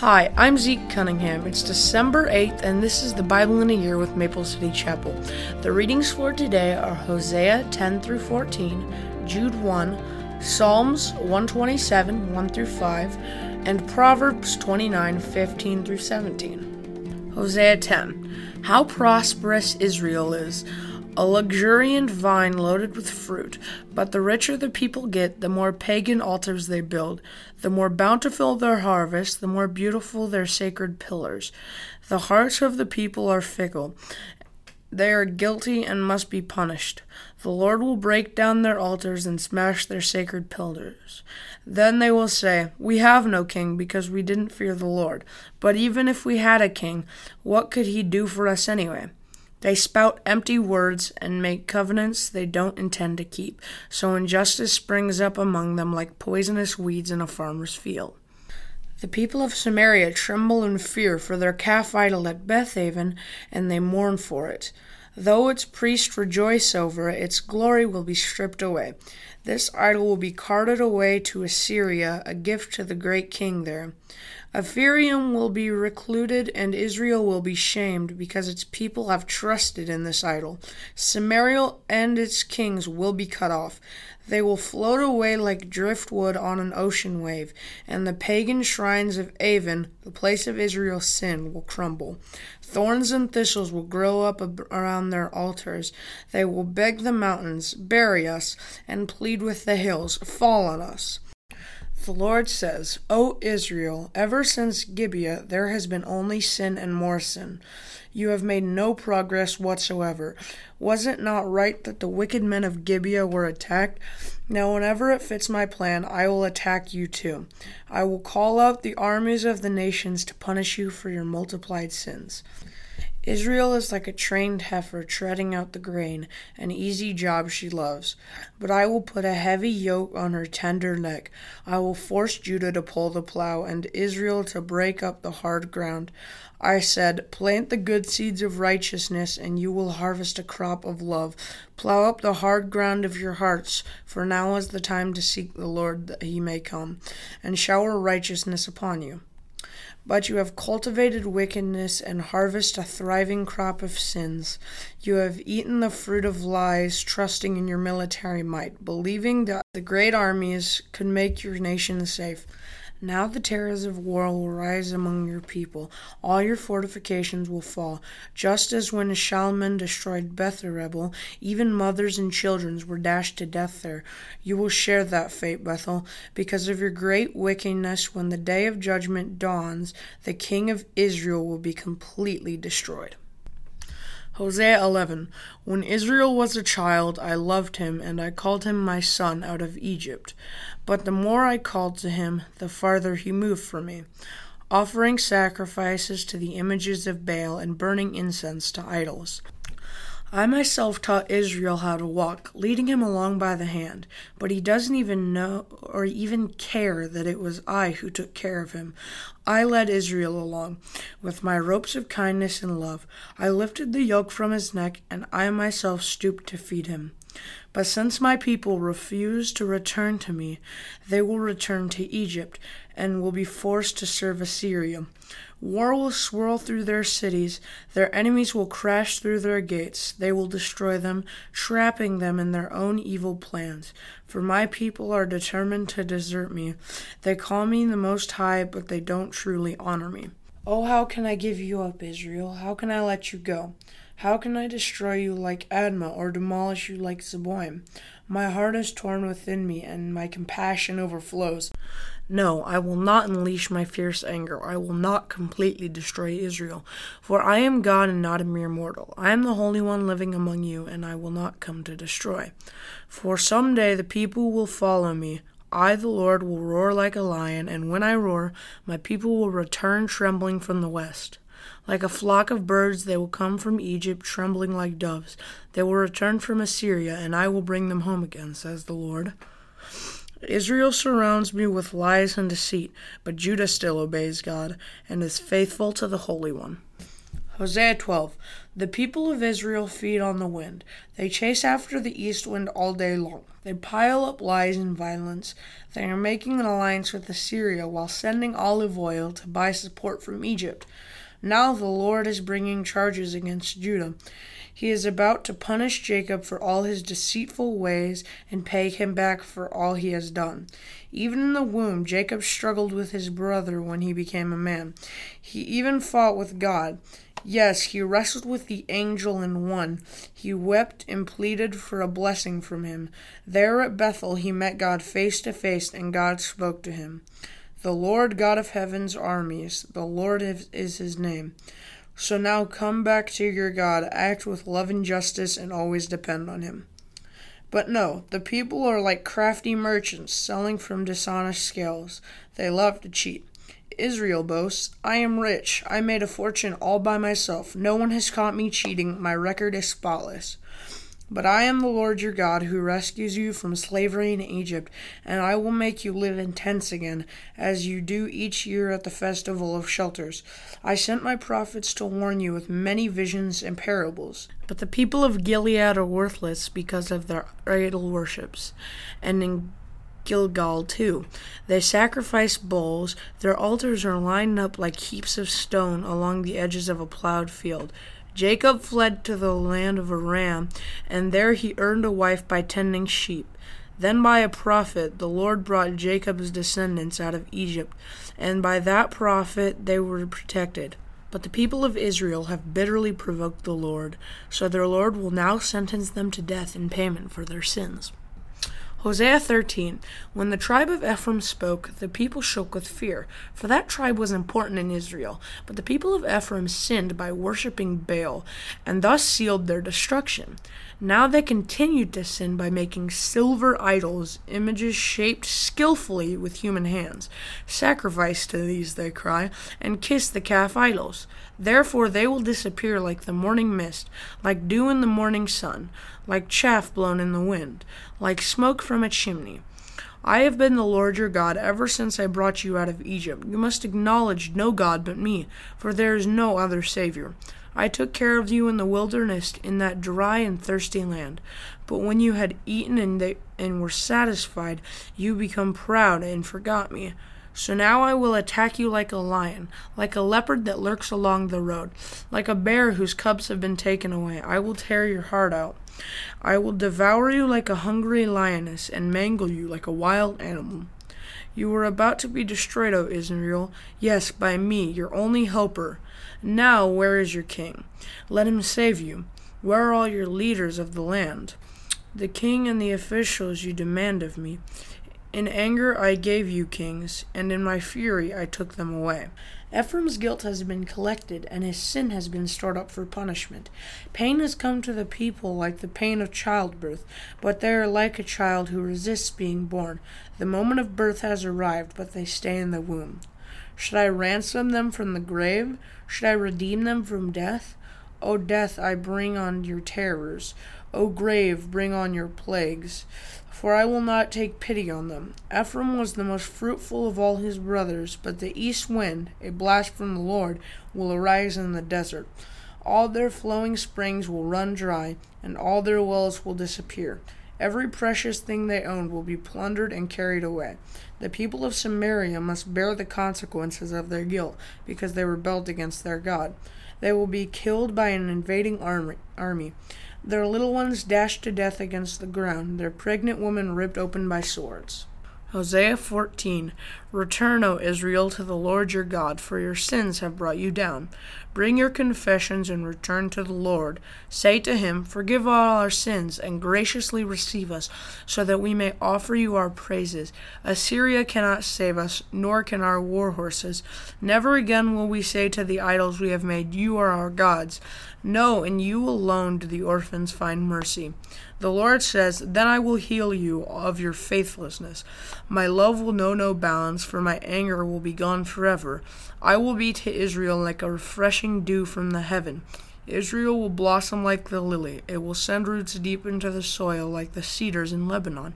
Hi, I'm Zeke Cunningham. It's December 8th, and this is the Bible in a Year with Maple City Chapel. The readings for today are Hosea 10 through 14, Jude 1, Psalms 127 1 through 5, and Proverbs 29 15 through 17. Hosea 10 How prosperous Israel is! A luxuriant vine loaded with fruit. But the richer the people get, the more pagan altars they build. The more bountiful their harvest, the more beautiful their sacred pillars. The hearts of the people are fickle. They are guilty and must be punished. The Lord will break down their altars and smash their sacred pillars. Then they will say, We have no king because we didn't fear the Lord. But even if we had a king, what could he do for us anyway? They spout empty words and make covenants they don't intend to keep, so injustice springs up among them like poisonous weeds in a farmer's field. The people of Samaria tremble in fear for their calf idol at Bethaven, and they mourn for it. Though its priests rejoice over it, its glory will be stripped away. This idol will be carted away to Assyria, a gift to the great king there. Ephraim will be recluded, and Israel will be shamed, because its people have trusted in this idol. Samaria and its kings will be cut off. They will float away like driftwood on an ocean wave, and the pagan shrines of Aven, the place of Israel's sin, will crumble. Thorns and thistles will grow up around their altars. They will beg the mountains, Bury us, and plead with the hills, Fall on us. The Lord says, O Israel, ever since Gibeah there has been only sin and more sin. You have made no progress whatsoever. Was it not right that the wicked men of Gibeah were attacked? Now, whenever it fits my plan, I will attack you too. I will call out the armies of the nations to punish you for your multiplied sins. Israel is like a trained heifer treading out the grain, an easy job she loves. But I will put a heavy yoke on her tender neck. I will force Judah to pull the plow, and Israel to break up the hard ground. I said, Plant the good seeds of righteousness, and you will harvest a crop of love. Plow up the hard ground of your hearts, for now is the time to seek the Lord that he may come, and shower righteousness upon you. But you have cultivated wickedness and harvest a thriving crop of sins. You have eaten the fruit of lies, trusting in your military might, believing that the great armies could make your nation safe. Now the terrors of war will rise among your people. All your fortifications will fall, just as when Shalman destroyed Beth-arbel, even mothers and children were dashed to death there. You will share that fate, Bethel, because of your great wickedness. When the day of judgment dawns, the king of Israel will be completely destroyed. Hosea 11 When Israel was a child, I loved him, and I called him my son out of Egypt. But the more I called to him, the farther he moved from me, offering sacrifices to the images of Baal and burning incense to idols. I myself taught Israel how to walk, leading him along by the hand, but he doesn't even know or even care that it was I who took care of him. I led Israel along with my ropes of kindness and love. I lifted the yoke from his neck, and I myself stooped to feed him. But since my people refuse to return to me, they will return to Egypt and will be forced to serve Assyria. War will swirl through their cities, their enemies will crash through their gates, they will destroy them, trapping them in their own evil plans. For my people are determined to desert me. They call me the Most High, but they don't truly honor me. Oh, how can I give you up, Israel? How can I let you go? How can I destroy you like Admah or demolish you like Zeboim? My heart is torn within me, and my compassion overflows. No, I will not unleash my fierce anger. I will not completely destroy Israel. For I am God and not a mere mortal. I am the Holy One living among you, and I will not come to destroy. For some day the people will follow me. I, the Lord, will roar like a lion, and when I roar, my people will return trembling from the west. Like a flock of birds, they will come from Egypt, trembling like doves. They will return from Assyria, and I will bring them home again, says the Lord. Israel surrounds me with lies and deceit, but Judah still obeys God and is faithful to the Holy One. Hosea 12. The people of Israel feed on the wind. They chase after the east wind all day long. They pile up lies and violence. They are making an alliance with Assyria while sending olive oil to buy support from Egypt. Now the Lord is bringing charges against Judah. He is about to punish Jacob for all his deceitful ways and pay him back for all he has done. Even in the womb, Jacob struggled with his brother when he became a man. He even fought with God. Yes, he wrestled with the angel and won. He wept and pleaded for a blessing from him. There at Bethel he met God face to face, and God spoke to him. The Lord God of heaven's armies, the Lord is his name. So now come back to your God, act with love and justice, and always depend on him. But no, the people are like crafty merchants selling from dishonest scales. They love to cheat. Israel boasts, I am rich. I made a fortune all by myself. No one has caught me cheating. My record is spotless. But I am the Lord your God who rescues you from slavery in Egypt, and I will make you live in tents again, as you do each year at the festival of shelters. I sent my prophets to warn you with many visions and parables. But the people of Gilead are worthless because of their idol worships, and in Gilgal too. They sacrifice bulls. Their altars are lined up like heaps of stone along the edges of a plowed field. Jacob fled to the land of Aram, and there he earned a wife by tending sheep. Then by a prophet the Lord brought Jacob's descendants out of Egypt, and by that prophet they were protected. But the people of Israel have bitterly provoked the Lord, so their Lord will now sentence them to death in payment for their sins. Hosea 13 When the tribe of Ephraim spoke, the people shook with fear, for that tribe was important in Israel. But the people of Ephraim sinned by worshipping Baal, and thus sealed their destruction. Now they continued to sin by making silver idols, images shaped skillfully with human hands. Sacrifice to these, they cry, and kiss the calf idols. Therefore they will disappear like the morning mist, like dew in the morning sun, like chaff blown in the wind, like smoke from a chimney. I have been the Lord your God ever since I brought you out of Egypt. You must acknowledge no God but me, for there is no other Savior. I took care of you in the wilderness, in that dry and thirsty land. But when you had eaten and, they, and were satisfied, you become proud and forgot me. So now I will attack you like a lion, like a leopard that lurks along the road, like a bear whose cubs have been taken away. I will tear your heart out. I will devour you like a hungry lioness, and mangle you like a wild animal. You were about to be destroyed, O Israel, yes, by me, your only helper. Now, where is your king? Let him save you. Where are all your leaders of the land? The king and the officials you demand of me. In anger I gave you kings, and in my fury I took them away. Ephraim's guilt has been collected, and his sin has been stored up for punishment. Pain has come to the people like the pain of childbirth, but they are like a child who resists being born. The moment of birth has arrived, but they stay in the womb. Should I ransom them from the grave? Should I redeem them from death? O death, I bring on your terrors. O grave, bring on your plagues for I will not take pity on them. Ephraim was the most fruitful of all his brothers, but the east wind, a blast from the Lord, will arise in the desert. All their flowing springs will run dry, and all their wells will disappear. Every precious thing they owned will be plundered and carried away. The people of Samaria must bear the consequences of their guilt, because they rebelled against their God. They will be killed by an invading army their little ones dashed to death against the ground, their pregnant women ripped open by swords. Hosea 14 Return, O Israel, to the Lord your God, for your sins have brought you down. Bring your confessions and return to the Lord. Say to him, Forgive all our sins, and graciously receive us, so that we may offer you our praises. Assyria cannot save us, nor can our war horses. Never again will we say to the idols we have made, You are our gods. No, in you alone do the orphans find mercy. The Lord says, Then I will heal you of your faithlessness. My love will know no bounds, for my anger will be gone forever. I will be to Israel like a refreshing dew from the heaven. Israel will blossom like the lily. It will send roots deep into the soil like the cedars in Lebanon.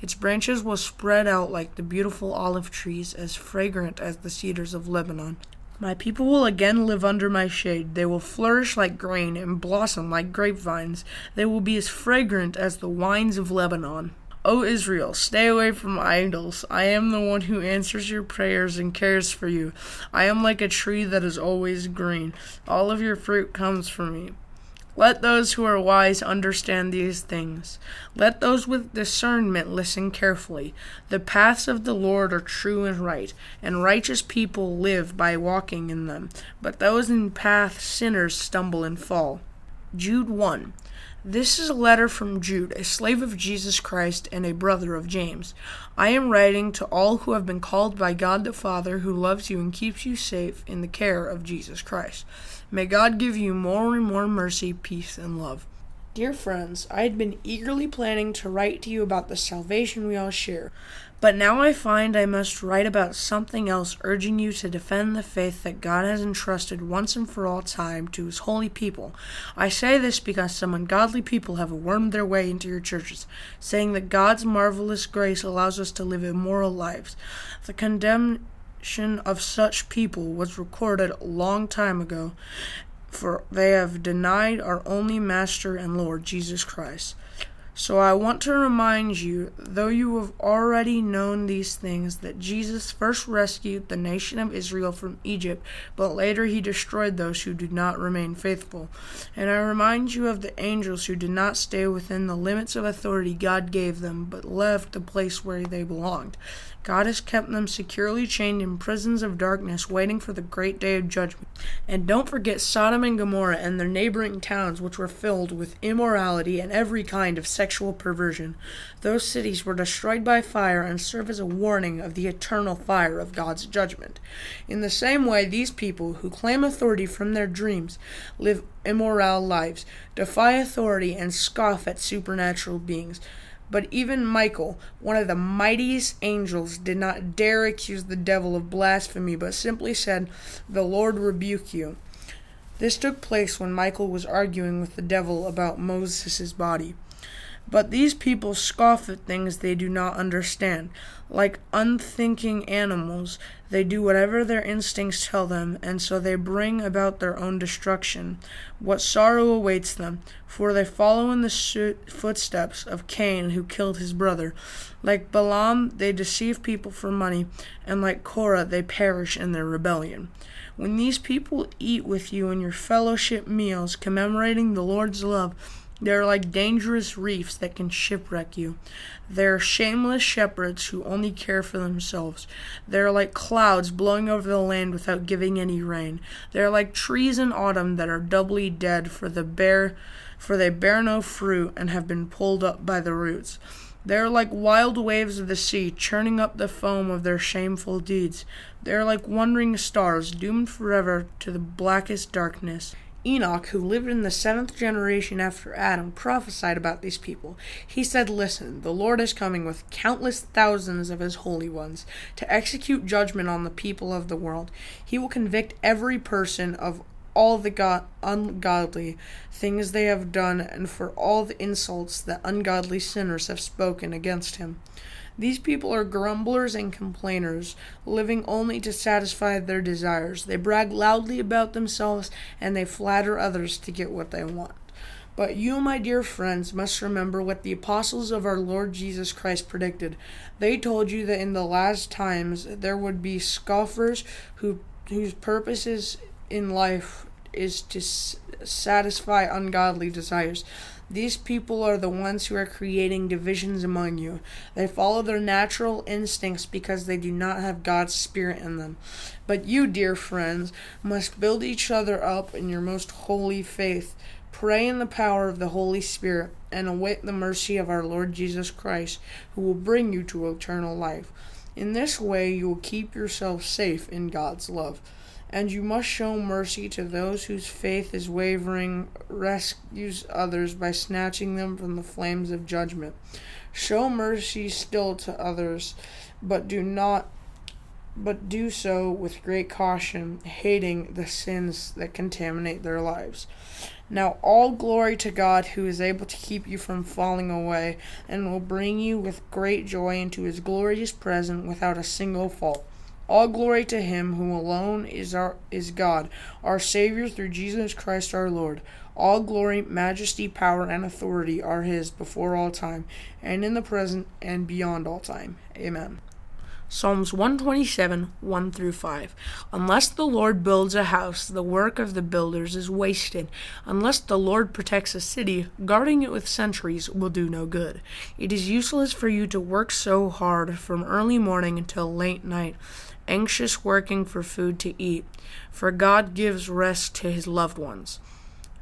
Its branches will spread out like the beautiful olive trees, as fragrant as the cedars of Lebanon. My people will again live under my shade. They will flourish like grain and blossom like grapevines. They will be as fragrant as the wines of Lebanon. O Israel, stay away from idols. I am the one who answers your prayers and cares for you. I am like a tree that is always green. All of your fruit comes from me. Let those who are wise understand these things. Let those with discernment listen carefully. The paths of the Lord are true and right, and righteous people live by walking in them. But those in path sinners stumble and fall. Jude 1. This is a letter from Jude, a slave of Jesus Christ and a brother of James. I am writing to all who have been called by God the Father, who loves you and keeps you safe in the care of Jesus Christ. May God give you more and more mercy, peace, and love. Dear friends, I had been eagerly planning to write to you about the salvation we all share, but now I find I must write about something else, urging you to defend the faith that God has entrusted once and for all time to His holy people. I say this because some ungodly people have wormed their way into your churches, saying that God's marvelous grace allows us to live immoral lives. The condemnation of such people was recorded a long time ago, for they have denied our only Master and Lord, Jesus Christ. So I want to remind you, though you have already known these things, that Jesus first rescued the nation of Israel from Egypt, but later he destroyed those who did not remain faithful. And I remind you of the angels who did not stay within the limits of authority God gave them, but left the place where they belonged. God has kept them securely chained in prisons of darkness, waiting for the great day of judgment. And don't forget Sodom and Gomorrah and their neighboring towns, which were filled with immorality and every kind of sexual perversion. Those cities were destroyed by fire and serve as a warning of the eternal fire of God's judgment. In the same way, these people, who claim authority from their dreams, live immoral lives, defy authority, and scoff at supernatural beings. But even Michael, one of the mightiest angels, did not dare accuse the devil of blasphemy, but simply said, The Lord rebuke you. This took place when Michael was arguing with the devil about Moses' body. But these people scoff at things they do not understand. Like unthinking animals, they do whatever their instincts tell them, and so they bring about their own destruction. What sorrow awaits them, for they follow in the footsteps of Cain, who killed his brother. Like Balaam, they deceive people for money, and like Korah, they perish in their rebellion. When these people eat with you in your fellowship meals, commemorating the Lord's love, they're like dangerous reefs that can shipwreck you. They're shameless shepherds who only care for themselves. They're like clouds blowing over the land without giving any rain. They're like trees in autumn that are doubly dead for the bear for they bear no fruit and have been pulled up by the roots. They are like wild waves of the sea, churning up the foam of their shameful deeds. They are like wandering stars, doomed forever to the blackest darkness. Enoch, who lived in the seventh generation after Adam, prophesied about these people. He said, Listen, the Lord is coming with countless thousands of his holy ones to execute judgment on the people of the world. He will convict every person of all the God, ungodly things they have done and for all the insults that ungodly sinners have spoken against him. These people are grumblers and complainers, living only to satisfy their desires. They brag loudly about themselves and they flatter others to get what they want. But you, my dear friends, must remember what the apostles of our Lord Jesus Christ predicted. They told you that in the last times there would be scoffers who whose purposes in life is to satisfy ungodly desires. These people are the ones who are creating divisions among you. They follow their natural instincts because they do not have God's Spirit in them. But you, dear friends, must build each other up in your most holy faith. Pray in the power of the Holy Spirit and await the mercy of our Lord Jesus Christ, who will bring you to eternal life. In this way, you will keep yourself safe in God's love and you must show mercy to those whose faith is wavering, rescues others by snatching them from the flames of judgment. Show mercy still to others, but do not but do so with great caution, hating the sins that contaminate their lives. Now, all glory to God who is able to keep you from falling away and will bring you with great joy into his glorious presence without a single fault All glory to him who alone is our is God, our Savior through Jesus Christ our Lord. All glory, majesty, power, and authority are his before all time, and in the present and beyond all time. Amen. Psalms 127, 1 through 5. Unless the Lord builds a house, the work of the builders is wasted. Unless the Lord protects a city, guarding it with sentries will do no good. It is useless for you to work so hard from early morning until late night, anxious working for food to eat, for God gives rest to his loved ones.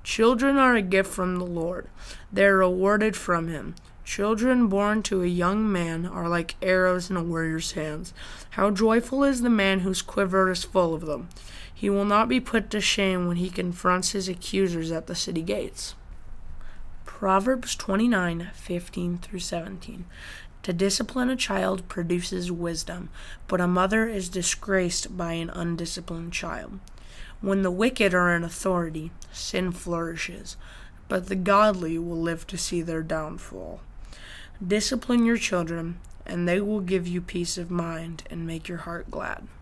Children are a gift from the Lord, they are rewarded from him. Children born to a young man are like arrows in a warrior's hands. How joyful is the man whose quiver is full of them! He will not be put to shame when he confronts his accusers at the city gates. Proverbs 29:15 through 17. To discipline a child produces wisdom, but a mother is disgraced by an undisciplined child. When the wicked are in authority, sin flourishes, but the godly will live to see their downfall. Discipline your children, and they will give you peace of mind and make your heart glad.